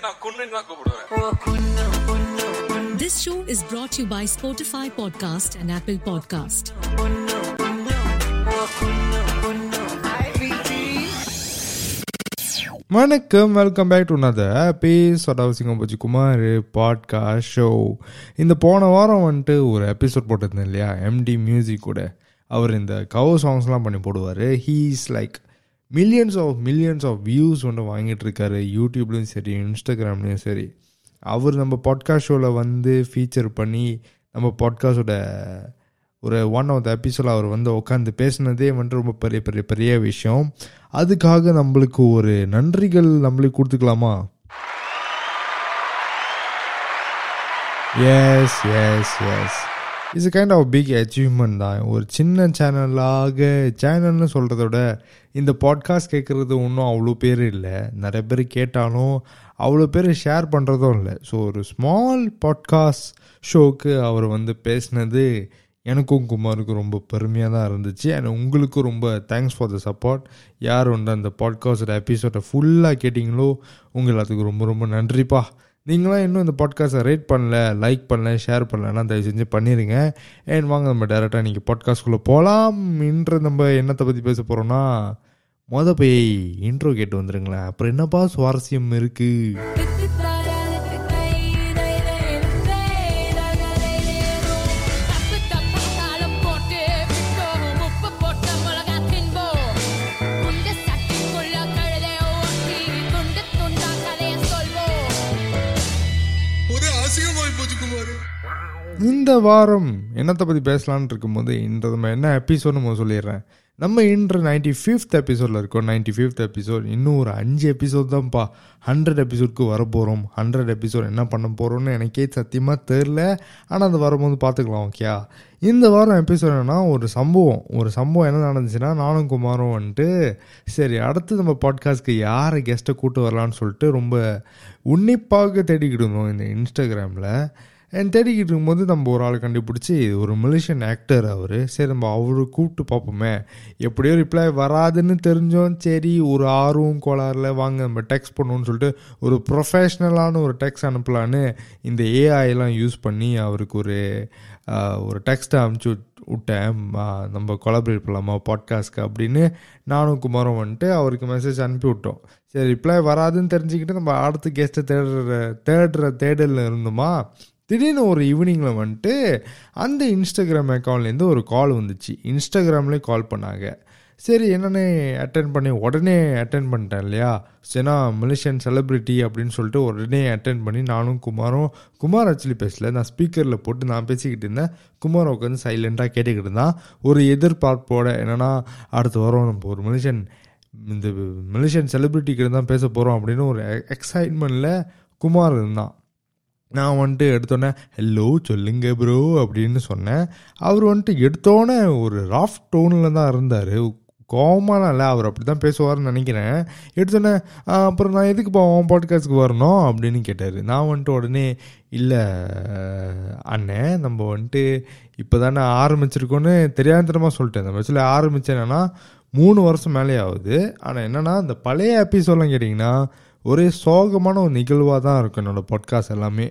எல்லாரையும் நான் குன்னு தான் கூப்பிடுவேன். This show is brought to you by Spotify Podcast and Apple Podcast. வணக்கம் welcome back to another episode of Singampoochi Kumar podcast show இந்த போன வாரம் வந்துட்டு ஒரு எபிசோட் போட்டிருந்தேன் இல்லையா? எம்டி மியூசிக் கூட. அவர் இந்த கவர் சாங்ஸ்லாம் பண்ணி போடுவார். He's like millions of millions of views வந்து வாங்கிட்டு இருக்காரு யூடியூப்லேயும் சரி இன்ஸ்டாகிராம்லேயும் சரி. அவர் நம்ம பாட்காஸ்ட் ஷோவில் வந்து ஃபீச்சர் பண்ணி நம்ம பாட்காஸ்டோட ஒரு ஒன் ஆஃப் த எபிசோட் அவர் வந்து உட்காந்து பேசினதே வந்துட்டு ரொம்ப பெரிய பெரிய பெரிய விஷயம். அதுக்காக நம்மளுக்கு ஒரு நன்றிகள் நம்மளுக்கு கொடுத்துக்கலாமா? Yes yes yes it's kind of big achievement தான். ஒரு சின்ன சேனலாக சேனல்னு சொல்கிறத விட இந்த பாட்காஸ்ட் கேட்குறது ஒன்றும் அவ்வளோ பேர் இல்லை. நிறைய பேர் கேட்டாலும் அவ்வளோ பேர் ஷேர் பண்ணுறதும் இல்லை. ஸோ ஒரு ஸ்மால் பாட்காஸ்ட் ஷோவுக்கு அவர் வந்து பேசினது எனக்கும் குமாருக்கும் ரொம்ப பெருமையாக தான் இருந்துச்சு. அண்ட் உங்களுக்கும் ரொம்ப தேங்க்ஸ் ஃபார் த சப்போர்ட் யார் வந்து அந்த பாட்காஸ்டோட எபிசோடை ஃபுல்லாக கேட்டிங்களோ உங்கள் எல்லாத்துக்கும் ரொம்ப ரொம்ப நன்றிப்பா. நீங்களாம் இன்னும் இந்த பாட்காஸ்ட்டை ரேட் பண்ணல லைக் பண்ணல ஷேர் பண்ணலன்னா தயவு செஞ்சு பண்ணிடுங்க அண்ட் வாங்க நம்ம டேரெக்டாக நீங்கள் பாட்காஸ்ட்குள்ளே போகலாம் இன்று நம்ம என்னத்தை பற்றி பேச போகிறோன்னா மொதல் போய் இன்ட்ரோ கேட்டு வந்துடுங்களேன் அப்புறம் என்னப்பா சுவாரஸ்யம் இருக்குது வாரம் என்னத்தை பற்றி பேசலான்னு இருக்கும்போது இந்த நம்ம என்ன எபிசோட்னு நம்ம சொல்லிடுறேன். நம்ம இன்று நைன்டி ஃபிஃப்த் எபிசோடில் இருக்கோம். நைன்டி ஃபிஃப்த் எபிசோட் இன்னும் ஒரு அஞ்சு எபிசோட் தான்ப்பா. ஹண்ட்ரட் எபிசோட்க்கு வர போகிறோம் ஹண்ட்ரட் எபிசோட் என்ன பண்ண போகிறோம்னு எனக்கே சத்தியமாக தெரில ஆனால் அது வரும்போது பார்த்துக்கலாம் ஓகே இந்த வாரம் எபிசோட் என்னன்னா ஒரு சம்பவம். ஒரு சம்பவம் என்ன நடந்துச்சுன்னா நானும் குமாரும் வந்துட்டு சரி அடுத்து நம்ம பாட்காஸ்ட்க்கு யாரை கெஸ்ட்டை கூட்டு வரலான்னு சொல்லிட்டு ரொம்ப உன்னிப்பாக தேடிக்கிட்டு இருந்தோம் இந்த இன்ஸ்டாகிராமில் அண்ட் தேடிக்கிட்டு இருக்கும்போது நம்ம ஒரு ஆள் கண்டுபிடிச்சி ஒரு மிலிஷியன் ஆக்டர் அவர். சரி நம்ம அவரு கூப்பிட்டு பார்ப்போமே. எப்படியோ ரிப்ளை வராதுன்னு தெரிஞ்சோம். சரி ஒரு ஆர்வம் கோளாறில் வாங்க நம்ம டெக்ஸ்ட் பண்ணுவோம்னு சொல்லிட்டு ஒரு ப்ரொஃபஷ்னலான ஒரு டெக்ஸ்ட் அனுப்பலான்னு இந்த ஏஐலாம் யூஸ் பண்ணி அவருக்கு ஒரு ஒரு டெக்ஸ்ட்டை அனுப்பிச்சி விட்டேன். நம்ம கொலாபரேட் பண்ணலாமா பாட்காஸ்ட்க்கு அப்படின்னு நானும் குமாரும் வந்துட்டு அவருக்கு மெசேஜ் அனுப்பி விட்டோம். சரி ரிப்ளை வராதுன்னு தெரிஞ்சுக்கிட்டு நம்ம அடுத்த கெஸ்ட்டை தேடுற தேடுற தேடலில் இருந்தோமா? திடீர்னு ஒரு ஈவினிங்கில் வந்துட்டு அந்த இன்ஸ்டாகிராம் அக்கௌண்ட்லேருந்து ஒரு கால் வந்துச்சு. இன்ஸ்டாகிராம்லேயே கால் பண்ணாங்க. சரி என்னன்னு அட்டன் பண்ணி உடனே அட்டன் பண்ணிட்டேன் இல்லையா? சரினா மலேசியன் செலிப்ரிட்டி அப்படின்னு சொல்லிட்டு உடனே அட்டன் பண்ணி நானும் குமாரும் குமார் ஆக்சுவலி பேசல. நான் ஸ்பீக்கரில் போட்டு நான் பேசிக்கிட்டு இருந்தேன். குமார் உட்காந்து சைலண்ட்டாக கேட்டுக்கிட்டு இருந்தான். ஒரு எதிர்பார்ப்போட என்னன்னா அடுத்த வாரம். நம்ம ஒரு மலேசியன் இந்த மலேசியன் செலிப்ரிட்டிக்கிட்ட தான் பேச போகிறோம் அப்படின்னு ஒரு எக்ஸைட்மெண்ட்டில் குமார் இருந்தான். நான் வந்துட்டு எடுத்தோன்னே ஹலோ சொல்லுங்க ப்ரோ அப்படின்னு சொன்னேன் அவர் வந்துட்டு எடுத்தோன்னே ஒரு ராஃப் டோனில் தான் இருந்தார். கோவமான இல்லை அவர் அப்படி தான் பேசுவார்னு நினைக்கிறேன். எடுத்தோன்னே அப்புறம் நான் எதுக்கு போவோம் பாட்காஸ்ட்க்கு வரணும்? அப்படின்னு கேட்டார். நான் வந்துட்டு உடனே இல்லை அண்ணே நம்ம வந்துட்டு இப்போ தானே ஆரம்பிச்சிருக்கோன்னு தெரியாதனமாக சொல்லிட்டேன். இந்த ஆரம்பித்தேன் ஆரம்பித்தேன்னா மூணு வருஷம் மேலே ஆகுது ஆனால் என்னென்னா இந்த பழைய எபிசோட்லாம் கேட்டிங்கன்னா ஒரே சோகமான ஒரு நிகழ்வாக தான் இருக்கும் என்னோடய பாட்காஸ்ட் எல்லாமே.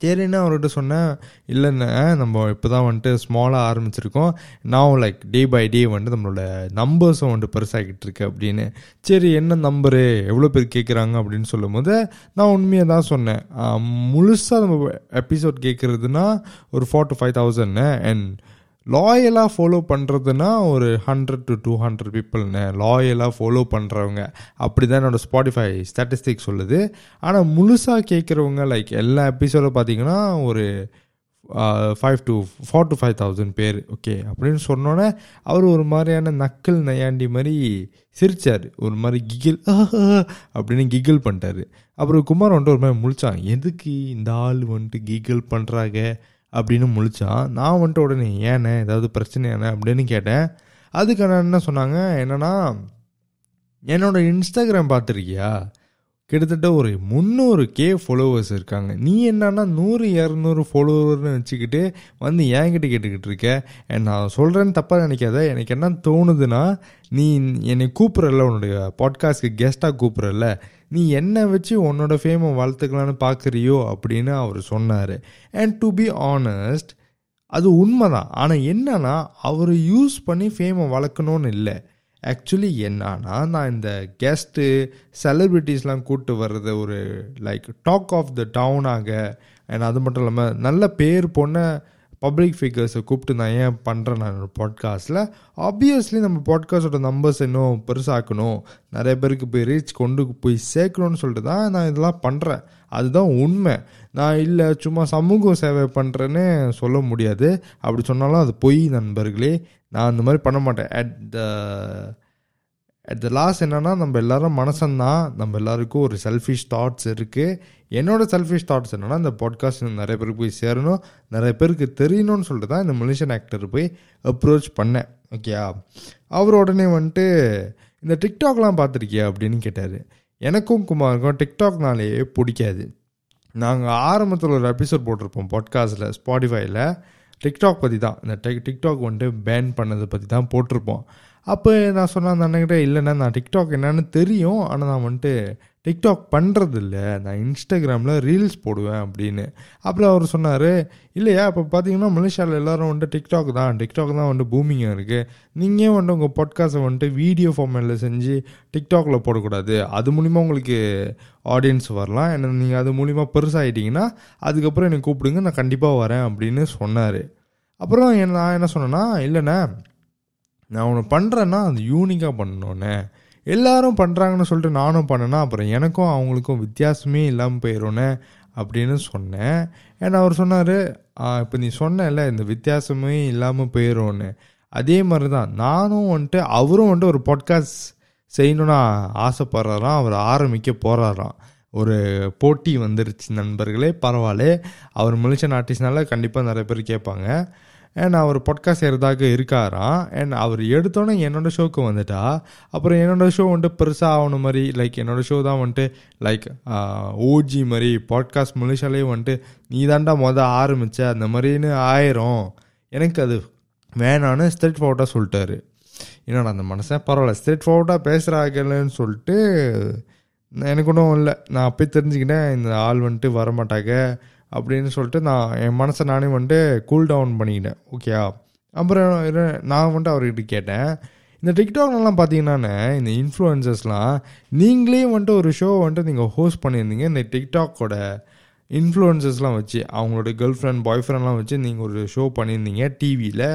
சரின்னு அவர்கிட்ட சொன்னேன் இல்லைண்ணே நம்ம இப்போ தான் வந்துட்டு ஸ்மாலாக ஆரம்பிச்சிருக்கோம். நான் லைக் டே பை டே வந்துட்டு நம்மளோட நம்பர்ஸும் வந்துட்டு பெருசாகிக்கிட்டு இருக்கு அப்படின்னு. சரி என்ன நம்பரு எவ்வளோ பேர் கேட்குறாங்க அப்படின்னு சொல்லும்போது நான் உண்மையாக தான் சொன்னேன். முழுசாக நம்ம எபிசோட் கேட்குறதுனா ஒரு four to five thousand and லாயலாக follow பண்ணுறதுனா ஒரு ஹண்ட்ரட் டு டூ ஹண்ட்ரட் பீப்புள்னு லாயலாக ஃபாலோ பண்ணுறவங்க அப்படி தான் என்னோடய ஸ்பாட்டிஃபை ஸ்டாட்டிஸ்டிக் சொல்லுது. ஆனால் முழுசாக கேட்குறவங்க லைக் எல்லா எபிசோடும் பார்த்தீங்கன்னா ஒரு five to four to five thousand பேர். ஓகே அப்படின்னு சொன்னோன்னே அவர் ஒரு மாதிரியான நக்கல் நையாண்டி மாதிரி சிரித்தார் ஒரு மாதிரி கிகில் அப்படின்னு கிகில் பண்ணிட்டாரு. அப்புறம் குமார் வந்துட்டு ஒரு மாதிரி முழிச்சான். எதுக்கு இந்த ஆள் வந்துட்டு கிகில் பண்ணுறாங்க அப்படின்னு முழிச்சான் நான் வந்துட்டு உடனே ஏண்ணே ஏதாவது பிரச்சனை என்ன? அப்படின்னு கேட்டேன். அதுக்கு என்ன சொன்னாங்க? என்னன்னா என்னோட இன்ஸ்டாகிராம் பார்த்துருக்கியா? கிட்டத்தட்ட ஒரு முந்நூறு கே ஃபாலோவர்ஸ் இருக்காங்க. நீ என்னன்னா நூறு இரநூறு ஃபாலோவர்னு வச்சுக்கிட்டு வந்து என்கிட்ட கேட்டுக்கிட்டு இருக்க. And நான் சொல்கிறேன்னு தப்பாக நினைக்காத. எனக்கு என்ன தோணுதுன்னா நீ என்னை கூப்பிட்றல உன்னுடைய பாட்காஸ்ட்க்கு கெஸ்ட்டாக கூப்பிட்றல நீ என்னை வச்சு உன்னோட ஃபேமை வளர்த்துக்கலான்னு பார்க்குறியோ அப்படின்னு அவர் சொன்னார். அண்ட் டு பி ஆனஸ்ட் அது உண்மைதான். ஆனால் என்னன்னா அவர் யூஸ் பண்ணி ஃபேமை வளர்க்கணும்னு இல்லை. ஆக்சுவலி என்னன்னா நான் இந்த கெஸ்ட்டு செலிப்ரிட்டிஸ்லாம் கூப்பிட்டு வர்றது ஒரு லைக் டாக் ஆஃப் த டவுனாக அண்ட் அது மட்டும் இல்லாமல் நல்ல பேர் போன பப்ளிக் ஃபிகர்ஸை கூப்பிட்டு நான் ஏன் பண்ணுறேன் நான் பாட்காஸ்ட்டில் ஆப்வியஸ்லி நம்ம பாட்காஸ்டோட நம்பர்ஸ் இன்னும் பெருசாக்கணும். நிறைய பேருக்கு போய் ரீச் கொண்டு போய் சேர்க்கணும்னு சொல்லிட்டு தான் நான் இதெல்லாம் பண்ணுறேன் அதுதான் உண்மை. நான் இல்லை சும்மா சமூக சேவை பண்ணுறேன்னு சொல்ல முடியாது. அப்படி சொன்னாலும் அது பொய் நண்பர்களே. நான் அந்த மாதிரி பண்ண மாட்டேன். At the at the last என்னென்னா நம்ம எல்லாரும் மனசந்தான். நம்ம எல்லாருக்கும் ஒரு செல்ஃபிஷ் தாட்ஸ் இருக்குது என்னோட செல்ஃபிஷ் தாட்ஸ் என்னென்னா இந்த பாட்காஸ்ட் நிறைய பேருக்கு போய் சேரணும். நிறைய பேருக்கு தெரியணும்னு சொல்லிட்டு தான் இந்த மனுஷன் ஆக்டர் போய் அப்ரோச் பண்ணேன். ஓகேயா அவர் உடனே வந்துட்டு இந்த டிக்டாக்லாம் பார்த்துருக்கியா? அப்படின்னு கேட்டார். எனக்கும் குமாருக்கும் டிக்டாக்னாலே பிடிக்காது. நாங்கள் ஆரம்பத்தில் ஒரு எபிசோட் போட்டிருப்போம் பாட்காஸ்ட்டில் ஸ்பாடிஃபைல டிக்டாக் பற்றி தான் இந்த டிக் டிக்டாக் வந்துட்டு பேன் பண்ணதை பற்றி தான் போட்டிருப்போம். அப்போ நான் சொன்னேன் அந்த அண்ணன்கிட்ட இல்லைண்ணா நான் டிக்டாக் என்னன்னு தெரியும் ஆனால் நான் வந்துட்டு டிக்டாக் பண்ணுறதில்ல நான் இன்ஸ்டாகிராமில் ரீல்ஸ் போடுவேன் அப்படின்னு. அப்புறம் அவர் சொன்னார் இல்லையா இப்போ பார்த்தீங்கன்னா மலேசியாவில் எல்லாரும் வந்துட்டு டிக்டாக் தான் டிக்டாக் தான் வந்துட்டு பூமிங்காக இருக்குது நீங்கள் வந்துட்டு உங்கள் பாட்காஸ்ட்டை வந்துட்டு வீடியோ ஃபார்மேட்டில் செஞ்சு டிக்டாக்ல போடக்கூடாது? அது மூலிமா உங்களுக்கு ஆடியன்ஸ் வரலாம். என்ன நீங்கள் அது மூலிமா பெருசாகிட்டீங்கன்னா அதுக்கப்புறம் என்னை கூப்பிடுங்க நான் கண்டிப்பாக வரேன் அப்படின்னு சொன்னார். அப்புறம் என்ன நான் என்ன சொன்னேன்னா இல்லைண்ணே நான் ஒன்று பண்ணுறேன்னா அது யூனிக்காக பண்ணோன்னே. எல்லாரும் பண்ணுறாங்கன்னு சொல்லிட்டு நானும் பண்ணேன்னா அப்புறம் எனக்கும் அவங்களுக்கும் வித்தியாசமே இல்லாமல் போயிடும்னே அப்படின்னு சொன்னேன். ஏன்னா அவர் சொன்னார் இப்போ நீ சொன்னல இந்த வித்தியாசமே இல்லாமல் போயிடும்னு. அதே மாதிரி தான் நானும் வந்துட்டு அவரும் வந்துட்டு ஒரு பாட்காஸ்ட் செய்யணும்னு ஆசைப்படுறாராம். அவர் ஆரம்பிக்க போகிறாராம் ஒரு போட்டி வந்துருச்சு நண்பர்களே பரவாயில்ல. அவர் முழிச்ச ஆர்டிஸ்ட்னால கண்டிப்பாக நிறைய பேர் கேட்பாங்க. அண்ட் அவர் பாட்காஸ்ட் செய்கிறதாக இருக்காராம் அண்ட் அவர் எடுத்தோன்னே என்னோட ஷோக்கு வந்துட்டா? அப்புறம் என்னோட ஷோ வந்துட்டு பெருசாக ஆகணும் மாதிரி லைக் என்னோட ஷோ தான் வந்துட்டு லைக் ஓஜி மாதிரி பாட்காஸ்ட் மலேசியாலே வந்துட்டு நீ தாண்டா மொதல் ஆரம்பித்த அந்த மாதிரின்னு ஆயிரும். எனக்கு அது வேணான்னு ஸ்ட்ரெட் ஃபார்வர்டாக சொல்லிட்டாரு. என்னடா அந்த மனசன் பரவாயில்ல. ஸ்ட்ரெட் ஃபார்வர்டாக பேசுகிறாங்கன்னு சொல்லிட்டு எனக்கு ஒன்றும் இல்லை. நான் அப்போயே தெரிஞ்சுக்கிட்டேன் இந்த ஆள் வந்துட்டு வரமாட்டாங்க. அப்படின்னு சொல்லிட்டு நான் என் மனசை நானே வந்துட்டு கூல் டவுன் பண்ணிக்கிட்டேன். ஓகேயா அப்புறம் நான் வந்துட்டு அவர்கிட்ட கேட்டேன். இந்த டிக்டாக்லாம் பார்த்தீங்கன்னா இந்த இன்ஃப்ளூயன்சஸ்லாம் நீங்களே வந்துட்டு ஒரு ஷோ வந்துட்டு நீங்கள் ஹோஸ்ட் பண்ணியிருந்தீங்க. இந்த டிக்டாக்கோட இன்ஃப்ளூயன்சஸ்லாம் வச்சு அவங்களோட கேர்ள் ஃப்ரெண்ட் பாய் ஃப்ரெண்ட்லாம் வச்சு நீங்கள் ஒரு ஷோ பண்ணியிருந்தீங்க டிவியில்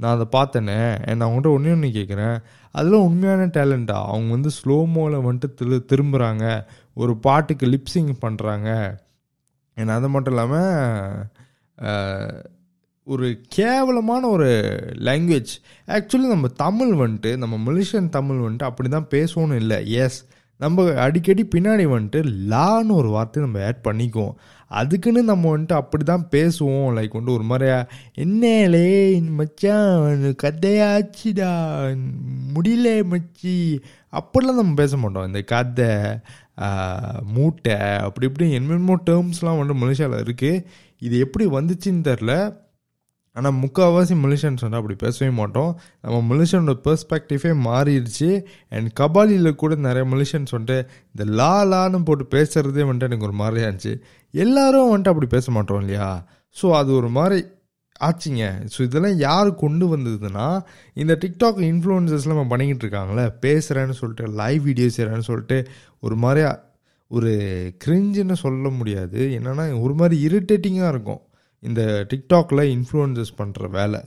நான் அதை பார்த்தேனே நான் அவங்கள்ட்ட ஒன்றே ஒன்று கேட்குறேன் அதெல்லாம் உண்மையான டேலண்ட்டா அவங்க வந்து ஸ்லோ மோவில் வந்துட்டு திரு திரும்புகிறாங்க ஒரு பாட்டுக்கு லிப்ஸிங் பண்ணுறாங்க ஏன்னா அது மட்டும் இல்லாமல் ஒரு கேவலமான ஒரு லாங்குவேஜ் ஆக்சுவலி நம்ம தமிழ் வந்துட்டு நம்ம மலேசியன் தமிழ் வந்துட்டு அப்படி தான் பேசணும்னு இல்லை. எஸ் நம்ம அடிக்கடி பின்னாடி வந்துட்டு லான்னு ஒரு வார்த்தை நம்ம ஆட் பண்ணிக்குவோம். அதுக்குன்னு நம்ம வந்துட்டு அப்படி தான் பேசுவோம். லைக் வந்துட்டு ஒரு மாதிரியா என்னலே மச்சான் கதையாச்சுடா முடியல மச்சி. அப்படிலாம் நம்ம பேச மாட்டோம். இந்த கதை மூட்டை அப்படி இப்படி என்னென்னமோ டேர்ம்ஸ்லாம் வந்து மலேசியாவில் இருக்குது இது எப்படி வந்துச்சுன்னு தெரில ஆனால் முக்கால்வாசி மலேசியன்ஸ் வந்து அப்படி பேசவே மாட்டோம். நம்ம மலேசியனோட பெர்ஸ்பெக்டிவே மாறிடுச்சு. அண்ட் கபாலியில் கூட நிறைய மலேசியன்ஸ் வந்துட்டு இந்த லா லான்னு போட்டு பேசுகிறதே வந்துட்டு எனக்கு ஒரு மாதிரியா இருந்துச்சு. எல்லாரும் வந்துட்டு அப்படி பேச மாட்டோம் இல்லையா? ஸோ அது ஒரு மாதிரி ஆச்சுங்க. ஸோ இதெல்லாம் யார் கொண்டு வந்ததுன்னா இந்த டிக்டாக் இன்ஃப்ளூயன்சஸ்லாம் நம்ம பண்ணிக்கிட்டு இருக்காங்களே பேசுகிறேன்னு சொல்லிட்டு லைவ் வீடியோ செய்கிறேன்னு சொல்லிட்டு ஒரு மாதிரியா ஒரு கிரிஞ்சுன்னு சொல்ல முடியாது. என்னென்னா ஒரு மாதிரி இரிட்டேட்டிங்காக இருக்கும். இந்த டிக்டாக்ல இன்ஃப்ளூயன்சஸ் பண்ணுற வேலை.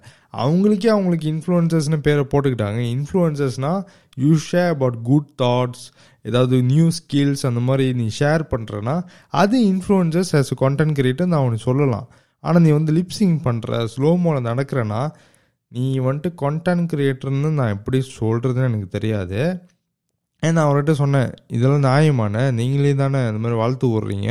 அவங்களுக்கே அவங்களுக்கு இன்ஃப்ளூயன்சஸ்னு பேரை போட்டுக்கிட்டாங்க. இன்ஃப்ளூயன்சஸ்னால் you share about good thoughts ஏதாவது நியூ ஸ்கில்ஸ் அந்த மாதிரி நீ ஷேர் பண்ணுறேன்னா அது இன்ஃப்ளூயன்சஸ் ஆஸ் கான்டென்ட் கிரியேட்டர் நான் அவனுக்கு சொல்லலாம். ஆனால் நீ வந்து லிப்ஸிங் பண்ணுற ஸ்லோமோவில் நடக்கிறேன்னா நீ வந்துட்டு கண்டென்ட் கிரியேட்டர்னு நான் எப்படி சொல்கிறதுன்னு எனக்கு தெரியாது. ஏன் நான் அவர்கிட்ட சொன்னேன் இதெல்லாம் நியாயமான நீங்களே தானே இந்த மாதிரி வாழ்த்து விட்றீங்க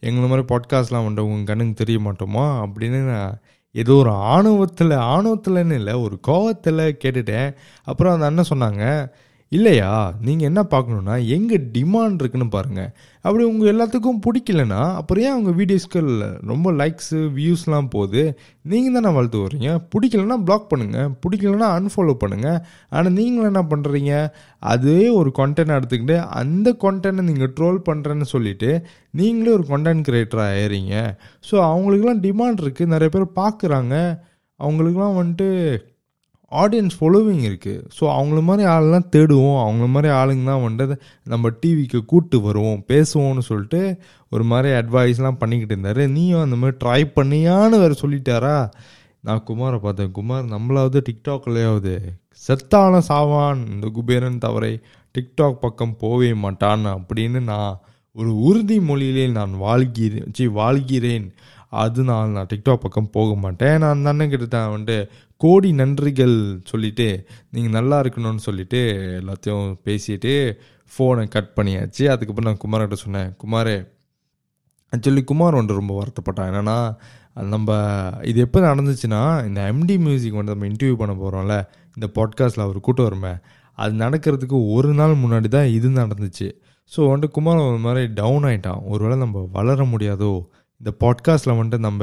எங்களை மாதிரி பாட்காஸ்ட்லாம் வந்துட்டு உங்கள் கண்ணுக்கு தெரிய மாட்டோமா? அப்படின்னு நான் ஏதோ ஒரு ஆணவத்தில் ஆணவத்தில்னு இல்லை ஒரு கோவத்தில் கேட்டுட்டேன். அப்புறம் அந்த அண்ணன் சொன்னாங்க இல்லையா நீங்கள் என்ன பார்க்கணுன்னா எங்கே டிமாண்ட் இருக்குன்னு பாருங்கள் அப்படி உங்கள் எல்லாத்துக்கும் பிடிக்கலனா அப்புறம் ஏன் உங்கள் வீடியோஸ்கள் ரொம்ப லைக்ஸு வியூஸ்லாம் போகுது? நீங்கள் தானே வளர்த்து வர்றீங்க? பிடிக்கலனா பிளாக் பண்ணுங்கள் பிடிக்கலனா அன்ஃபாலோ பண்ணுங்கள் ஆனால் நீங்களும் என்ன பண்ணுறீங்க அதே ஒரு கண்டென்ட் எடுத்துக்கிட்டு அந்த கண்டென்ட்டை நீங்கள் ட்ரோல் பண்ணுறேன்னு சொல்லிட்டு நீங்களே ஒரு கண்டென்ட் கிரியேட்டராக ஆயிடுறீங்க ஸோ அவங்களுக்குலாம் டிமாண்ட் இருக்குது நிறைய பேர் பார்க்குறாங்க. அவங்களுக்குலாம் வந்துட்டு ஆடியன்ஸ் ஃபாலோவிங் இருக்குது ஸோ அவங்கள மாதிரி ஆளெல்லாம் தேடுவோம். அவங்கள மாதிரி ஆளுங்க தான் வந்துட்டு நம்ம டிவிக்கு கூப்பிட்டு வருவோம். பேசுவோம்னு சொல்லிட்டு ஒரு மாதிரி அட்வைஸ்லாம் பண்ணிக்கிட்டு இருந்தார். நீயும் அந்த மாதிரி ட்ரை பண்ணியான்னு வேறு சொல்லிட்டாரா? நான் குமாரை பார்த்தேன். குமார் நம்மளாவது டிக்டாக்லேயாவது செத்தான சாவான் இந்த குபேரன் தவறை டிக்டாக் பக்கம் போவே மாட்டான் அப்படின்னு நான் ஒரு உறுதிமொழியிலே நான் வாழ்கிறேன் சி வாழ்கிறேன். அதனால் நான் டிக்டாக் பக்கம் போக மாட்டேன். நான் அந்த அண்ணன் கிட்ட தான் வந்துட்டு கோடி நன்றிகள் சொல்லிட்டு நீங்கள் நல்லா இருக்கணும்னு சொல்லிட்டு எல்லாத்தையும் பேசிட்டு ஃபோனை கட் பண்ணியாச்சு. அதுக்கப்புறம் நான் குமார்கிட்ட சொன்னேன் குமார் ஆக்சுவலி குமார் வந்துட்டு ரொம்ப வருத்தப்பட்டான். என்னென்னா நம்ம இது எப்போ நடந்துச்சுன்னா இந்த எம்டி மியூசிக் வந்து நம்ம இன்டர்வியூ பண்ண போகிறோம்ல இந்த பாட்காஸ்ட்டில் அவர் கூட்டம் வருமே அது நடக்கிறதுக்கு ஒரு நாள் முன்னாடி தான் இது நடந்துச்சு. ஸோ வந்துட்டு குமார் ஒரு மாதிரி டவுன் ஆகிட்டான் ஒருவேளை நம்ம வளர முடியாதோ இந்த பாட்காஸ்ட்டில் வந்துட்டு நம்ம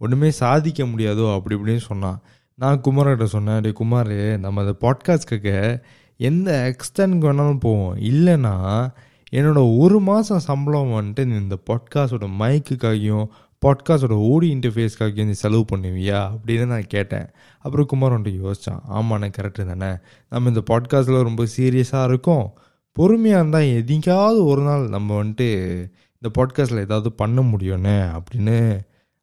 ஒன்றுமே சாதிக்க முடியாதோ அப்படி இப்படின்னு சொன்னான். நான் குமார்கிட்ட சொன்னேன் டே குமார் நம்ம அந்த பாட்காஸ்ட்க்கு எந்த எக்ஸ்டென்ட்க்கு வேணாலும் போவோம். இல்லைன்னா என்னோட ஒரு மாதம் சம்பளம் வந்துட்டு நீ இந்த பாட்காஸ்டோட மைக்குக்காகியும் பாட்காஸ்டோட ஓடி இன்டர்ஃபேஸ்க்காகியும் நீ செலவு பண்ணுவியா? அப்படின்னு நான் கேட்டேன். அப்புறம் குமார் வந்துட்டு யோசித்தான் ஆமாண்ணே கரெக்டு தானே. நம்ம இந்த பாட்காஸ்ட்டில் ரொம்ப சீரியஸாக இருக்கும். பொறுமையாக இருந்தால் எதிக்காவது ஒரு நாள் நம்ம வந்துட்டு இந்த பாட்காஸ்ட்டில் ஏதாவது பண்ண முடியும்னே அப்படின்னு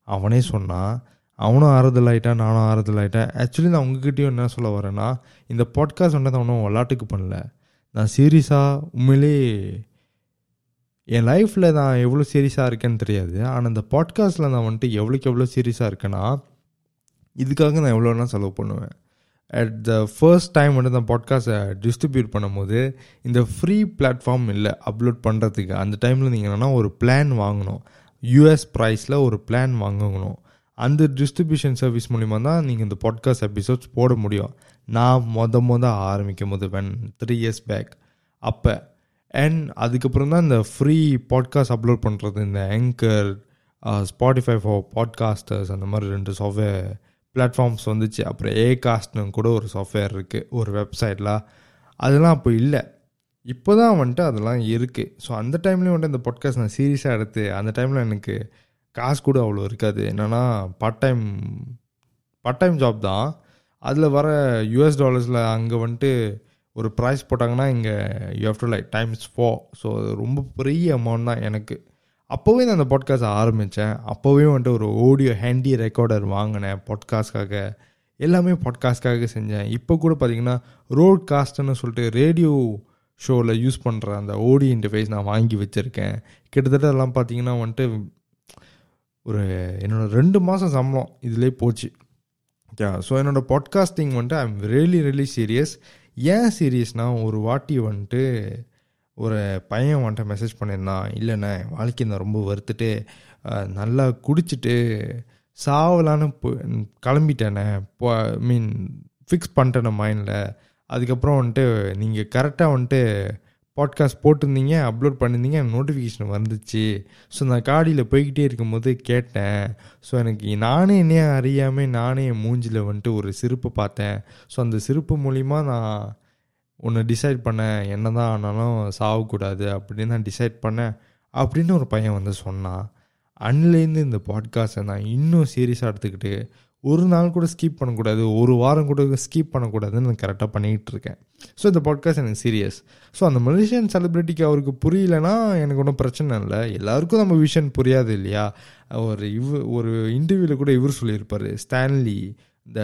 அவனே சொன்னான். அவனும் ஆறுதல் ஆகிட்டான் நானும் ஆறுதல் ஆகிட்டேன் ஆக்சுவலி நான் உங்ககிட்டயும் என்ன சொல்ல வரேன்னா இந்த பாட்காஸ்ட் வந்து அவனும் விளாட்டுக்கு பண்ணல. நான் சீரியஸாக உண்மையிலே என் லைஃப்பில் நான் எவ்வளோ சீரியஸாக இருக்கேன்னு தெரியாது. ஆனால் இந்த பாட்காஸ்ட்டில் நான் வந்துட்டு எவ்வளோக்கு எவ்வளோ சீரியஸாக இருக்கேன்னா இதுக்காக நான் எவ்வளோனா செலவு பண்ணுவேன். அட் த ஃபர்ஸ்ட் டைம் வந்து நான் பாட்காஸ்ட்டை டிஸ்ட்ரிபியூட் பண்ணும்போது இந்த ஃப்ரீ பிளாட்ஃபார்ம் இல்லை அப்லோட் பண்ணுறதுக்கு அந்த டைமில் நீங்கள் என்னென்னா ஒரு பிளான் வாங்கணும். யூஎஸ் ப்ரைஸில் ஒரு பிளான் வாங்கணும். அந்த டிஸ்ட்ரிபியூஷன் சர்வீஸ் மூலிமா தான் நீங்கள் இந்த பாட்காஸ்ட் எபிசோட்ஸ் போட முடியும். நான் மொத மொத ஆரம்பிக்கும் போது வென் த்ரீ இயர்ஸ் பேக் அப்போ. அண்ட் அதுக்கப்புறம் தான் இந்த ஃப்ரீ பாட்காஸ்ட் அப்லோட் பண்ணுறது இந்த ஆங்கர் ஸ்பாட்டிஃபை ஃபார் பாட்காஸ்டர்ஸ் அந்த மாதிரி ரெண்டு சாஃப்ட்வேர் பிளாட்ஃபார்ம்ஸ் வந்துச்சு. அப்புறம் ஏ காஸ்ட்னு கூட ஒரு சாஃப்ட்வேர் இருக்குது ஒரு வெப்சைட்லாம் அதெல்லாம் அப்போ இல்லை. இப்போ தான் வந்துட்டு அதெல்லாம் இருக்குது ஸோ அந்த டைம்லேயும் வந்துட்டு இந்த பாட்காஸ்ட் நான் சீரியஸாக எடுத்து அந்த டைமில் எனக்கு காசு கூட அவ்வளோ இருக்காது. என்னென்னா part time part time job தான். அதில் வர யூஎஸ் டாலர்ஸில் அங்கே வந்துட்டு ஒரு ப்ரைஸ் போட்டாங்கன்னா இங்கே you have to like times four so ரொம்ப பெரிய அமௌண்ட் தான் எனக்கு. அப்போவே நான் அந்த பாட்காஸ்ட் ஆரம்பித்தேன் அப்போவே வந்துட்டு ஒரு ஆடியோ ஹேண்டி ரெக்கார்டர் வாங்கினேன். பாட்காஸ்ட்காக எல்லாமே பாட்காஸ்ட்காக செஞ்சேன். இப்போ கூட பார்த்தீங்கன்னா ரோட் காஸ்ட்டுன்னு சொல்லிட்டு ரேடியோ ஷோவில் யூஸ் பண்ணுற அந்த ஓடி இன்டர்ஃபேஸ் நான் வாங்கி வச்சுருக்கேன். கிட்டத்தட்ட எல்லாம் பார்த்தீங்கன்னா வந்துட்டு ஒரு என்னோடய ரெண்டு மாதம் சம்பளம் இதிலே போச்சு. ஓகே ஸோ என்னோடய பாட்காஸ்டிங் வந்துட்டு I am really really serious ஏன் சீரியஸ்னால் ஒரு வாட்டி வந்துட்டு ஒரு பையன் வந்துட்டு மெசேஜ் பண்ணியிருந்தான். இல்லைண்ணே வாழ்க்கை நான் ரொம்ப வறுத்துட்டு நல்லா குடிச்சிட்டு சாவலான்னு கிளம்பிட்டேனே. ஐ மீன் ஃபிக்ஸ் பண்ணிட்டேன் மைண்டில் அதுக்கப்புறம் வந்துட்டு நீங்கள் கரெக்டாக வந்துட்டு பாட்காஸ்ட் போட்டிருந்தீங்க அப்லோட் பண்ணியிருந்தீங்க எனக்கு நோட்டிஃபிகேஷன் வந்துச்சு. ஸோ நான் காடியில் போய்கிட்டே இருக்கும்போது கேட்டேன். ஸோ எனக்கு நானே என்னையே அறியாமல் நானே என் மூஞ்சில் வந்துட்டு ஒரு சிரிப்பு பார்த்தேன். ஸோ அந்த சிரிப்பு மூலிமா நான் ஒன்று டிசைட் பண்ணேன். என்ன தான் ஆனாலும் சாகக்கூடாது அப்படின்னு நான் டிசைட் பண்ணேன் அப்படின்னு ஒரு பையன் வந்து சொன்னான். அன்லேருந்து இந்த பாட்காஸ்ட்டை நான் இன்னும் சீரியஸாக எடுத்துக்கிட்டு ஒரு நாள் கூட ஸ்கிப் பண்ணக்கூடாது ஒரு வாரம் கூட ஸ்கிப் பண்ணக்கூடாதுன்னு நான் கரெக்டாக பண்ணிகிட்டு இருக்கேன் ஸோ இந்த பாட்காஸ்ட் எனக்கு சீரியஸ் ஸோ அந்த மலேசியன் செலிப்ரிட்டிக்கு அவருக்கு புரியலனா எனக்கு ஒன்றும் பிரச்சனை இல்லை. எல்லாருக்கும் நம்ம விஷன் புரியாது இல்லையா? ஒரு இவ் ஒரு இன்டர்வியூவில் கூட இவர் சொல்லியிருப்பார் ஸ்டான்லி இந்த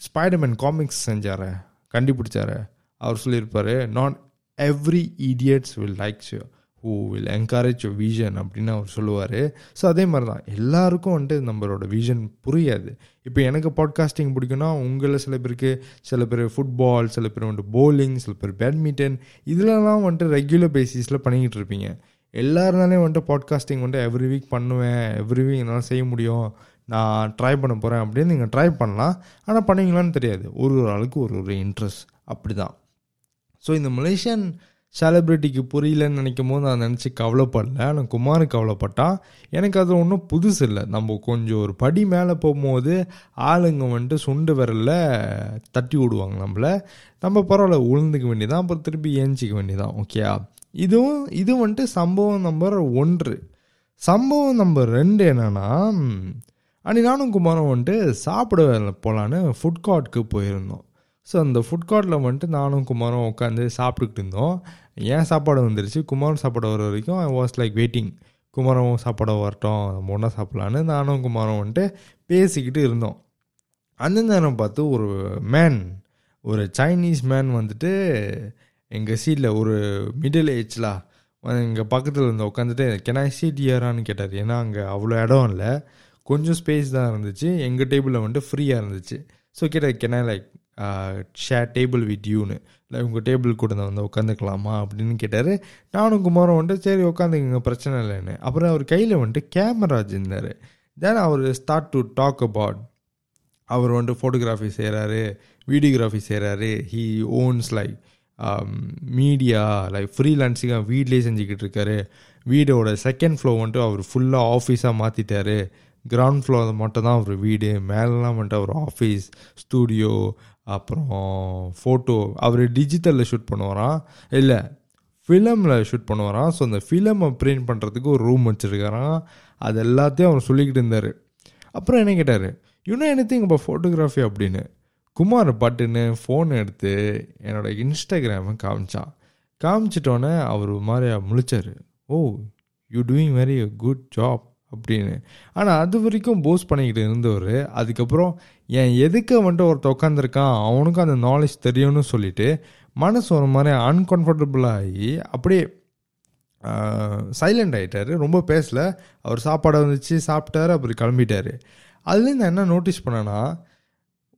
ஸ்பைடர்மேன் காமிக்ஸ் செஞ்சார் கண்டுபிடிச்சார். அவர் சொல்லியிருப்பார் not every idiots will likes you who will encourage you vision அப்படின்னு அவர் சொல்லுவார். ஸோ அதே மாதிரி தான் எல்லாருக்கும் வந்துட்டு நம்மளோட விஷன் புரியாது. இப்போ எனக்கு பாட்காஸ்டிங் பிடிக்கும்னா உங்களில் சில பேருக்கு சில பேர் ஃபுட்பால் சில பேர் வந்துட்டு போலிங் சில பேர் பேட்மிண்டன் இதிலலாம் வந்துட்டு ரெகுலர் பேசிஸில் பண்ணிக்கிட்டு இருப்பீங்க. எல்லாருனாலே வந்துட்டு பாட்காஸ்டிங் வந்துட்டு எவ்ரி வீக் பண்ணுவேன். எவ்ரி வீக் என்னால் செய்ய முடியும். நான் ட்ரை பண்ண போகிறேன் அப்படின்னு நீங்கள் ட்ரை பண்ணலாம். ஆனால் பண்ணுவீங்களான்னு தெரியாது. ஒரு ஒரு ஆளுக்கு ஒரு ஒரு இன்ட்ரெஸ்ட் அப்படி தான் ஸோ இந்த மலேசியன் செலிப்ரிட்டிக்கு புரியலன்னு நினைக்கும் போது நான் நினச்சி கவலைப்படல. ஆனால் குமார் கவலைப்பட்டான் எனக்கு அது ஒன்றும் புதுசு இல்லை. நம்ம கொஞ்சம் ஒரு படி மேலே போகும்போது ஆளுங்க வந்துட்டு சுண்டு விரலில் தட்டி விடுவாங்க நம்மள. நம்ம பரவாயில்ல உளுந்துக்க வேண்டியதான் அப்புறம் திருப்பி ஏஞ்சிக்க வேண்டியதான் ஓகேயா இதுவும் இது வந்துட்டு சம்பவம் நம்பர் ஒன்று. சம்பவம் நம்பர் ரெண்டு என்னென்னா அன்னைக்கு நானும் குமாரும் வந்துட்டு சாப்பிட போகலான்னு ஃபுட் கோர்ட்டுக்கு போயிருந்தோம். ஸோ அந்த ஃபுட் கார்ட்டில் வந்துட்டு நானும் குமாரும் உட்காந்து சாப்பிட்டுக்கிட்டு இருந்தோம். ஏன் சாப்பாடு வந்துருச்சு? குமாரும் சாப்பாடு வர வரைக்கும் ஐ வாஸ் லைக் வெயிட்டிங் குமாரும் சாப்பாடு வரட்டும் நம்ம ஒன்றா சாப்பிட்லான்னு நானும் குமாரும் வந்துட்டு பேசிக்கிட்டு இருந்தோம். அந்த நேரம் பார்த்து ஒரு மேன் ஒரு சைனீஸ் மேன் வந்துட்டு எங்கள் சீட்டில் ஒரு மிடில் ஏஜ்லாம் எங்கள் பக்கத்தில் இருந்து உட்காந்துட்டு கெனா சீட் இயரான்னு கேட்டார். ஏன்னா அங்கே அவ்வளோ இடம் இல்லை. கொஞ்சம் ஸ்பேஸ் தான் இருந்துச்சு. எங்கள் டேபிளில் வந்துட்டு ஃப்ரீயாக இருந்துச்சு. ஸோ கேட்டார் gonna like share table with யூன்னு இல்லை உங்கள் டேபிள் கூட நான் வந்து உட்காந்துக்கலாமா அப்படின்னு கேட்டார். நானும் குமாரம் வந்துட்டு சரி உட்காந்துக்கங்க பிரச்சனை இல்லைன்னு. அப்புறம் அவர் கையில் வந்துட்டு கேமரா வச்சுருந்தார். தென் அவர் ஸ்டார்ட் டு டாக் அபவுட் அவர் வந்துட்டு ஃபோட்டோகிராஃபி செய்கிறாரு வீடியோகிராஃபி செய்கிறாரு he owns like media like ஃப்ரீலான்சிங்காக வீட்லேயே செஞ்சுக்கிட்டு இருக்காரு. வீடோட செகண்ட் ஃப்ளோ வந்துட்டு அவர் ஃபுல்லாக ஆஃபீஸாக மாற்றிட்டாரு கிரவுண்ட் ஃப்ளோர் மட்டும் தான் அவர் வீடு. மேலெலாம் வந்துட்டு அவர் ஆஃபீஸ் ஸ்டூடியோ அப்புறம் ஃபோட்டோ அவர் டிஜிட்டலில் ஷூட் பண்ணுவாராம் இல்லை ஃபிலமில் ஷூட் பண்ணுவாராம் ஸோ அந்த ஃபிலமை பிரிண்ட் பண்ணுறதுக்கு ஒரு ரூம் வச்சுருக்காராம் அது எல்லாத்தையும் அவர் சொல்லிக்கிட்டு இருந்தார். அப்புறம் என்ன கேட்டார்? யூனோ எனி திங் இப்போ ஃபோட்டோகிராஃபி அப்படின்னு. குமார் பட்டுன்னு ஃபோன் எடுத்து என்னோட இன்ஸ்டாகிராமை காமிச்சான் காமிச்சிட்டோன்னே அவர் மாதிரியா முழிச்சார். ஓ you doing very good job அப்படின்னு. ஆனால் அது வரைக்கும் போஸ் பண்ணிக்கிட்டு இருந்தவர் அதுக்கப்புறம் என் எதுக்க வந்துட்டு ஒருத்த உட்காந்துருக்கான் அவனுக்கும் அந்த நாலேஜ் தெரியும்னு சொல்லிட்டு மனசு ஒரு மாதிரி அன்கம்ஃபர்டபுளாகி அப்படியே சைலண்ட் ஆகிட்டார் ரொம்ப பேசல. அவர் சாப்பாடை வந்துச்சு சாப்பிட்டாரு அப்புறம் கிளம்பிட்டாரு. அதுலேருந்து நான் என்ன நோட்டீஸ் பண்ணேன்னா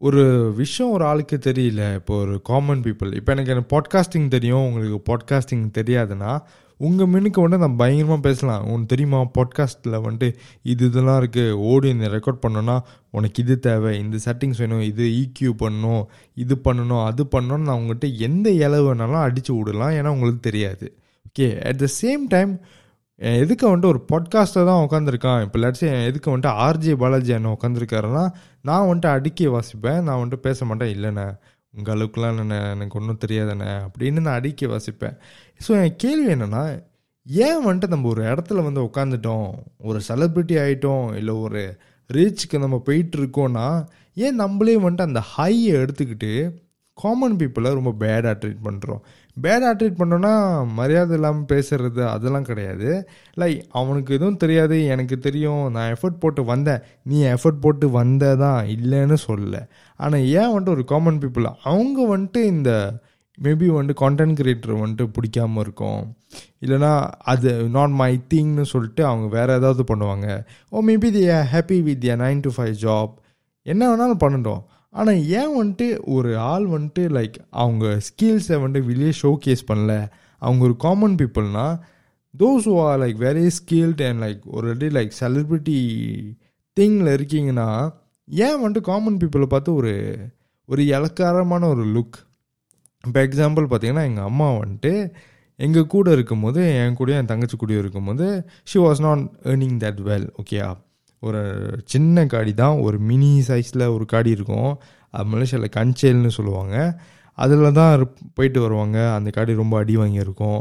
ஒரு விஷயம் ஒரு ஆளுக்கு தெரியல. இப்போ ஒரு காமன் பீப்புள் இப்போ எனக்கு எனக்கு பாட்காஸ்டிங் தெரியும். உங்களுக்கு பாட்காஸ்டிங் தெரியாதுன்னா உங்கள் மின்னுக்கு வந்துட்டு நான் பயங்கரமாக பேசலாம். உனக்கு தெரியுமா பாட்காஸ்ட்டில் வந்துட்டு இது இதெல்லாம் இருக்குது ஓடியோ இந்த ரெக்கார்ட் பண்ணோன்னா உனக்கு இது தேவை. இந்த செட்டிங்ஸ் வேணும் இது ஈக்யூ பண்ணணும் இது பண்ணணும் அது பண்ணணும்னு நான் உங்கள்கிட்ட எந்த இலவு வேணாலும் அடித்து விடலாம். ஏன்னா உங்களுக்கு தெரியாது. Okay at the same time எதுக்கு வந்துட்டு ஒரு பாட்காஸ்ட்டை தான் உட்காந்துருக்கான் இப்போ லட்சம் எதுக்கு வந்துட்டு ஆர்ஜே பாலாஜி என்ன உட்காந்துருக்காருன்னா நான் வந்துட்டு அடுக்கி வாசிப்பேன். நான் வந்துட்டு பேச மாட்டேன். இல்லைண்ணே. உங்கள் அளவுக்குலாம் இல்லைண்ணே எனக்கு ஒன்றும் தெரியாதுண்ணே அப்படின்னு நான் அடிக்க வாசிப்பேன். ஸோ என் கேள்வி என்னென்னா ஏன் வந்துட்டு நம்ம ஒரு இடத்துல வந்து உட்காந்துட்டோம் ஒரு செலிப்ரிட்டி ஆகிட்டோம் இல்லை ஒரு ரீச்சுக்கு நம்ம போயிட்டு இருக்கோன்னா ஏன் நம்மளே வந்துட்டு அந்த ஹையை எடுத்துக்கிட்டு காமன் பீப்புளை ரொம்ப பேடாக ட்ரீட் பண்ணுறோம் பேடாக ட்ரீட் பண்ணோன்னா மரியாதை இல்லாமல் பேசுறது அதெல்லாம் கிடையாது. லைக் அவனுக்கு எதுவும் தெரியாது எனக்கு தெரியும் நான் எஃபர்ட் போட்டு வந்தேன். நீ எஃபர்ட் போட்டு வந்ததான் இல்லைன்னு சொல்லலை. ஆனால் ஏன் வந்துட்டு ஒரு காமன் பீப்புள் அவங்க வந்துட்டு இந்த மேபி வந்துட்டு கான்டென்ட் கிரியேட்டர் வந்துட்டு பிடிக்காம இருக்கும். இல்லைனா அது நாட் மை திங்னு சொல்லிட்டு அவங்க வேறு ஏதாவது பண்ணுவாங்க. ஓ maybe the happy with a nine to five job என்ன வேணாலும் பண்ணட்டும். ஆனால் ஏன் வந்துட்டு ஒரு ஆள் வந்துட்டு லைக் அவங்க ஸ்கில்ஸை வந்துட்டு வெளியே ஷோ கேஸ் பண்ணல? அவங்க ஒரு common பீப்புள்னா those who are like very skilled and like ஒரு லைக் செலிப்ரிட்டி திங்கில் இருக்கீங்கன்னா ஏன் வந்துட்டு காமன் பீப்புளை பார்த்து ஒரு ஒரு இலக்காரமான ஒரு லுக் இப்போ எக்ஸாம்பிள் பார்த்தீங்கன்னா எங்கள் அம்மா வந்துட்டு எங்கள் கூட இருக்கும்போது என் கூட என் தங்கச்சி கூட இருக்கும்போது she was not earning that well ஓகேயா ஒரு சின்ன காடி தான் ஒரு மினி சைஸில் ஒரு காடி இருக்கும். அது மலேசியாவில் கஞ்சேல்னு சொல்லுவாங்க. அதில் தான் போயிட்டு வருவாங்க. அந்த காடி ரொம்ப அடி வாங்கியிருக்கும்.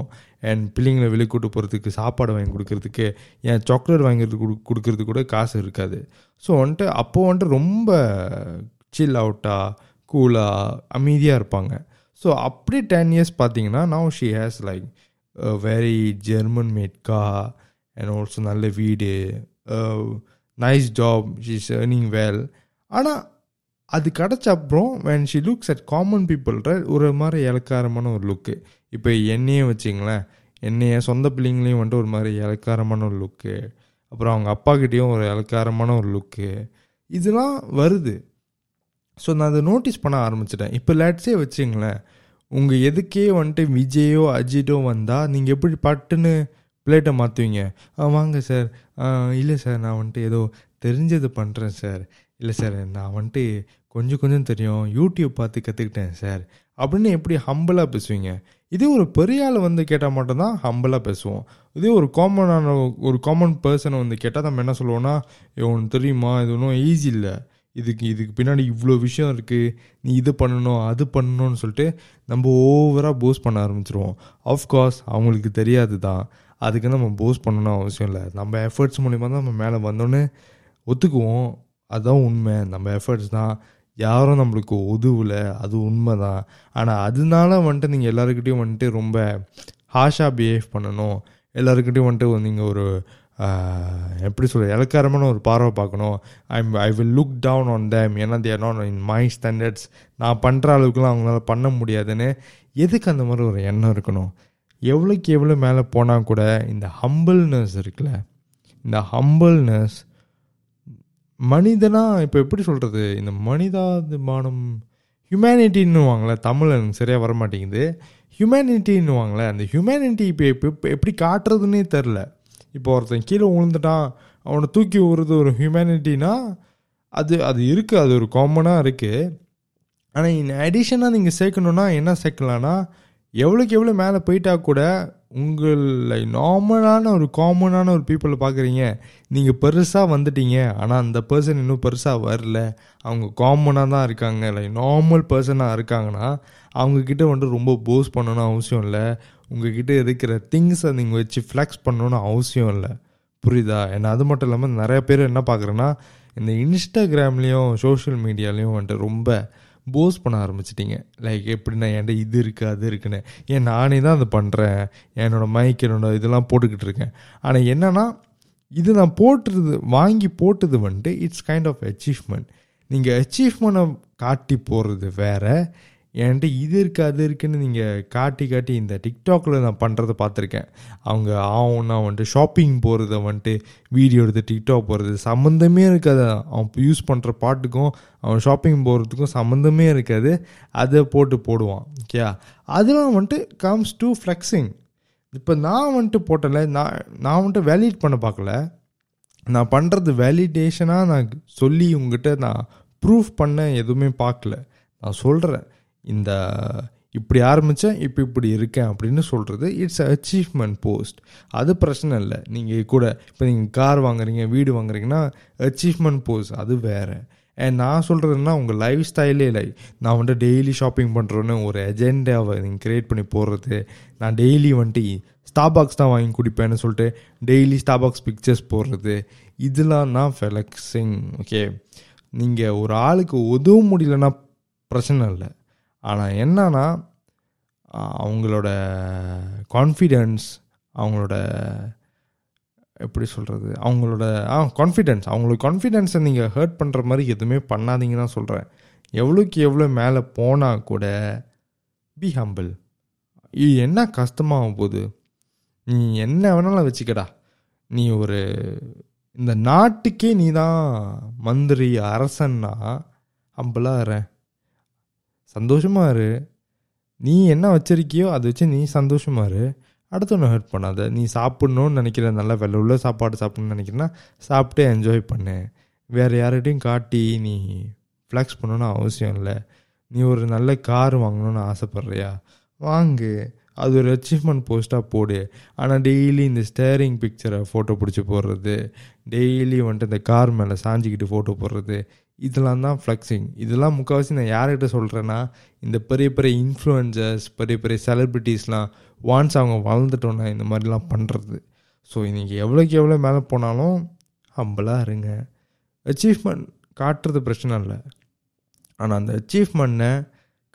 அண்ட் பிள்ளைங்களை வெளியே கூட்டு போகிறதுக்கு சாப்பாடு வாங்கி கொடுக்கறதுக்கு என் சாக்லேட் வாங்கிறது கொடு கொடுக்கறதுக்கு கூட காசு இருக்காது. ஸோ வந்துட்டு அப்போது வந்துட்டு ரொம்ப சில் அவுட்டாக கூலாக அமைதியாக இருப்பாங்க. ஸோ அப்படி டென் இயர்ஸ் பார்த்தீங்கன்னா now she has like very German made car and also நல்ல வீடு. Uh, nice job she's earning well ஆனால் அது கிடச்ச அப்புறம் when she looks at common பீப்புள்ற ஒரு மாதிரி இலக்காரமான ஒரு லுக்கு இப்போ என்னையே வச்சிங்களேன் என்னைய சொந்த பிள்ளைங்களையும் வந்துட்டு ஒரு மாதிரி இலக்காரமான ஒரு லுக்கு அப்புறம் அவங்க அப்பாக்கிட்டேயும் ஒரு இலக்காரமான ஒரு லுக்கு இதெல்லாம் வருது. ஸோ நான் அதை நோட்டீஸ் பண்ண ஆரம்பிச்சிட்டேன். இப்போ லேட்ஸே வச்சிங்களேன் உங்கள் எதுக்கே வந்துட்டு விஜயோ அஜிட்டோ வந்தால் நீங்கள் எப்படி பட்டுன்னு பிளேட்டை மாற்றுவீங்க வாங்க சார் இல்லை சார் நான் வந்துட்டு ஏதோ தெரிஞ்சது பண்ணுறேன் சார் இல்லை சார் நான் வந்துட்டு கொஞ்சம் கொஞ்சம் தெரியும். யூடியூப் பார்த்து கற்றுக்கிட்டேன் சார் அப்படின்னு எப்படி ஹம்பிளாக பேசுவீங்க? இதே ஒரு பெரிய ஆள் வந்து கேட்டால் மட்டும்தான் ஹம்பிளாக பேசுவோம். இதே ஒரு காமனான ஒரு காமன் பர்சனை வந்து கேட்டால் நம்ம என்ன சொல்லுவோன்னா உனக்கு தெரியுமா? இது ஒன்றும் ஈஸி இல்லை. இதுக்கு இதுக்கு பின்னாடி இவ்வளோ விஷயம் இருக்குது நீ இது பண்ணணும் அது பண்ணணும்னு சொல்லிட்டு நம்ம ஓவராக போஸ் பண்ண ஆரம்பிச்சிருவோம். ஆஃப்கோர்ஸ் அவங்களுக்கு தெரியாது தான். அதுக்கு நம்ம போஸ்ட் பண்ணணும் அவசியம் இல்லை. நம்ம எஃபர்ட்ஸ் மூலிமா தான் நம்ம மேலே வந்தோன்னே ஒத்துக்குவோம். அதுதான் உண்மை. நம்ம எஃபர்ட்ஸ் தான். யாரும் நம்மளுக்கு உதவலை. அது உண்மை தான். ஆனால் அதனால வந்துட்டு நீங்கள் எல்லாருக்கிட்டையும் வந்துட்டு ரொம்ப ஹாஷாக பிஹேவ் பண்ணணும். எல்லாருக்கிட்டையும் வந்துட்டு நீங்கள் ஒரு எப்படி சொல்ற இலக்காரமான ஒரு பார்வை பார்க்கணும். I I will look down on them ஏன்னா they're not in my standards நான் பண்ணுற அளவுக்குலாம் அவங்களால பண்ண முடியாதுன்னு எதுக்கு அந்த மாதிரி ஒரு எண்ணம் இருக்கணும்? எவ்வளோக்கு எவ்வளோ மேலே போனால் கூட இந்த ஹம்பிள்னஸ் இருக்குல்ல இந்த ஹம்பிள்னஸ் மனிதனா இப்போ எப்படி சொல்கிறது இந்த மனிதாபிமானம் ஹியூமனிட்டின்னுவாங்களே தமிழ் எனக்கு சரியாக வர மாட்டேங்குது ஹியூமனிட்டின்னுவாங்களே அந்த ஹியூமனிட்டி இப்போ இப்போ இப்போ எப்படி காட்டுறதுன்னே தெரில இப்போ ஒருத்தன் கீழே விழுந்துட்டான் அவனை தூக்கி விடுறது ஒரு ஹியூமனிட்டினா அது அது இருக்குது அது ஒரு காமனாக இருக்குது ஆனால் இன் அடிஷனாக நீங்கள் சேர்க்கணுன்னா என்ன சேர்க்கலான்னா எவ்வளோக்கு எவ்வளோ மேலே போயிட்டா கூட உங்களை நார்மலான ஒரு காமனான ஒரு பீப்புளை பார்க்குறீங்க நீங்கள் பெருசாக வந்துட்டீங்க. ஆனால் அந்த பர்சன் இன்னும் பெருசாக வரல. அவங்க காமனாக தான் இருக்காங்க. லைக் நார்மல் பர்சனாக இருக்காங்கன்னா அவங்கக்கிட்ட வந்துட்டு ரொம்ப போஸ் பண்ணணும்னு அவசியம் இல்லை. உங்ககிட்ட இருக்கிற திங்ஸை நீங்கள் வச்சு ஃப்ளெக்ஸ் பண்ணணும்னு அவசியம் இல்லை. புரியுதா? ஏன்னா அது மட்டும் இல்லாமல் நிறைய பேர் என்ன பார்க்குறேன்னா இந்த இன்ஸ்டாகிராம்லேயும் சோஷியல் மீடியாலேயும் வந்துட்டு ரொம்ப போஸ் பண்ண ஆரம்பிச்சிட்டிங்க. லைக் எப்படின்னா என்கிட்ட இது இருக்குது அது இருக்குன்னு. ஏன் நானே தான் அதை பண்ணுறேன் என்னோடய மைக் என்னோடய இதெல்லாம் போட்டுக்கிட்டு இருக்கேன்? ஆனால் என்னன்னா இது நான் போட்டுறது வாங்கி போட்டது வந்துட்டு இட்ஸ் கைண்ட் ஆஃப் அச்சீவ்மெண்ட் நீங்கள் அச்சீவ்மெண்ட்டை காட்டி போடுறது வேற என்கிட்ட இது இருக்குது அது இருக்குன்னு நீங்கள் காட்டி காட்டி இந்த டிக்டாக்ல நான் பண்ணுறத பார்த்துருக்கேன். அவங்க ஆகும்னா வந்துட்டு ஷாப்பிங் போகிறத வந்துட்டு வீடியோ எடுத்து டிக்டாக் போகிறது சம்மந்தமே இருக்காது. அவன் யூஸ் பண்ணுற பாட்டுக்கும் அவன் ஷாப்பிங் போகிறதுக்கும் சம்மந்தமே இருக்காது. அதை போட்டு போடுவான் ஓகே அதெல்லாம் வந்துட்டு கம்ஸ் டு ஃப்ளெக்ஸிங் இப்போ நான் வந்துட்டு போட்டல நான் நான் வந்துட்டு வேலிட் பண்ண பார்க்கல. நான் பண்ணுறது வேலிடேஷனாக நான் சொல்லி உங்ககிட்ட நான் ப்ரூஃப் பண்ண எதுவுமே பார்க்கல. நான் சொல்கிறேன் இந்த இப்படி ஆரம்பித்தேன் இப்போ இப்படி இருக்கேன் அப்படின்னு சொல்கிறது இட்ஸ் அச்சீவ்மெண்ட் போஸ்ட் அது பிரச்சனை இல்லை. நீங்கள் கூட இப்போ நீங்கள் கார் வாங்குறீங்க வீடு வாங்குறீங்கன்னா அச்சீவ்மெண்ட் போஸ்ட் அது வேறு. அண்ட் நான் சொல்கிறதுனா உங்கள் லைஃப் ஸ்டைலே இல்லை. நான் வந்துட்டு டெய்லி ஷாப்பிங் பண்ணுறோன்னு ஒரு எஜெண்டாவை நீங்கள் க்ரியேட் பண்ணி போடுறது. நான் டெய்லி வந்துட்டு ஸ்டாபாக்ஸ் தான் வாங்கி குடிப்பேன்னு சொல்லிட்டு டெய்லி ஸ்டாபாக்ஸ் பிக்சர்ஸ் போடுறது. இதெல்லாம் தான் ஃபெலக்ஸிங் ஓகே நீங்கள் ஒரு ஆளுக்கு உதவ முடியலன்னா பிரச்சனை இல்லை. ஆனால் என்னன்னா அவங்களோட கான்ஃபிடென்ஸ் அவங்களோட எப்படி சொல்கிறது அவங்களோட ஆ கான்ஃபிடென்ஸ் அவங்களோட கான்ஃபிடென்ஸை நீங்கள் ஹர்ட் பண்ணுற மாதிரி எதுவுமே பண்ணாதீங்கன்னு தான் சொல்கிறேன் எவ்வளோக்கு எவ்வளோ மேலே போனால் கூட பி ஹம்பிள் இது என்ன கஷ்டமாக போகுது நீ என்ன வேணாலும் வச்சுக்கடா. நீ ஒரு இந்த நாட்டுக்கே நீ தான் மந்திரி அரசன்னா ஹம்பிளாக சந்தோஷமாக சந்தோஷமா இரு நீ என்ன வச்சிருக்கியோ அதை வச்சு நீ சந்தோஷமா இரு அடுத்தவனை ஹெல்ப் பண்ணாத. நீ சாப்பிட்ணுன்னு நினைக்கிற நல்ல விலை உள்ள சாப்பாடு சாப்பிட்ணுன்னு நினைக்கிறேன்னா சாப்பிட்டு என்ஜாய் பண்ணு. வேறு யார்கிட்டையும் காட்டி நீ ஃப்ளெக்ஸ் பண்ணணும்னு அவசியம் இல்லை. நீ ஒரு நல்ல கார் வாங்கணும்னு ஆசைப்பட்றியா? வாங்கு. அது ஒரு அச்சீவ்மெண்ட் போஸ்ட்டாக போடு. ஆனால் டெய்லி இந்த ஸ்டேரிங் பிக்சரை ஃபோட்டோ பிடிச்சி போடுறது. டெய்லி வந்துட்டு இந்த கார் மேலே சாஞ்சிக்கிட்டு ஃபோட்டோ போடுறது. இதெல்லாம் தான் ஃப்ளெக்ஸிங் இதெல்லாம் முக்கால்வாசி நான் யார்கிட்ட சொல்கிறேன்னா இந்த பெரிய பெரிய இன்ஃப்ளூயன்சர்ஸ் பெரிய பெரிய செலிப்ரிட்டிஸ்லாம் வான்ஸ் அவங்க வளர்ந்துட்டோன்னா இந்த மாதிரிலாம் பண்ணுறது ஸோ இன்றைக்கி எவ்வளோக்கு எவ்வளோ மேலே போனாலும் ஹம்பிளாக இருங்க. அச்சீவ்மெண்ட் காட்டுறது பிரச்சனை இல்லை. ஆனால் அந்த அச்சீவ்மெண்ட்டை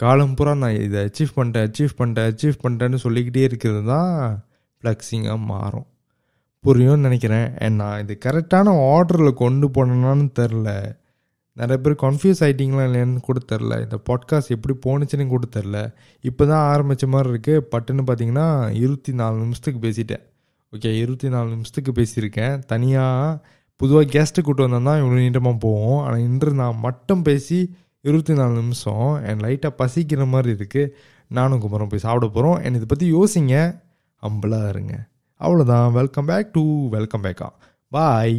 காலம் பூரா நான் இதை அச்சீவ் பண்ணிட்டேன் அச்சீவ் பண்ணிட்டேன் அச்சீவ் பண்ணிட்டேன்னு சொல்லிக்கிட்டே இருக்கிறது தான் ஃப்ளெக்ஸிங்காக மாறும். புரியும்னு நினைக்கிறேன். நான் இது கரெக்டான ஆர்டரில் கொண்டு போனேன்னு தெரில. நிறைய பேர் கன்ஃபியூஸ் ஆகிட்டிங்களா இல்லையான்னு கூட தெரில இந்த பாட்காஸ்ட் எப்படி போணுச்சுன்னு கூட தெரில இப்போ தான் ஆரம்பித்த மாதிரி இருக்குது பட்டுன்னு பார்த்தீங்கன்னா இருபத்தி நாலு நிமிஷத்துக்கு பேசிட்டேன். ஓகே இருபத்தி நாலு நிமிஷத்துக்கு பேசியிருக்கேன். தனியாக பொதுவாக கெஸ்ட்டு கூட்டு வந்தால் தான் இவ்வளோ நீட்டமாக போவோம். ஆனால் இன்று நான் மட்டும் பேசி இருபத்தி நாலு நிமிஷம். என் லைட்டாக பசிக்கிற மாதிரி இருக்குது நானும் குமரம் போய் சாப்பிட போகிறோம் என் இதை பற்றி யோசிங்க. அம்பலாக இருங்க. அவ்வளோதான் வெல்கம் பேக் டு வெல்கம் பேக்கா பாய்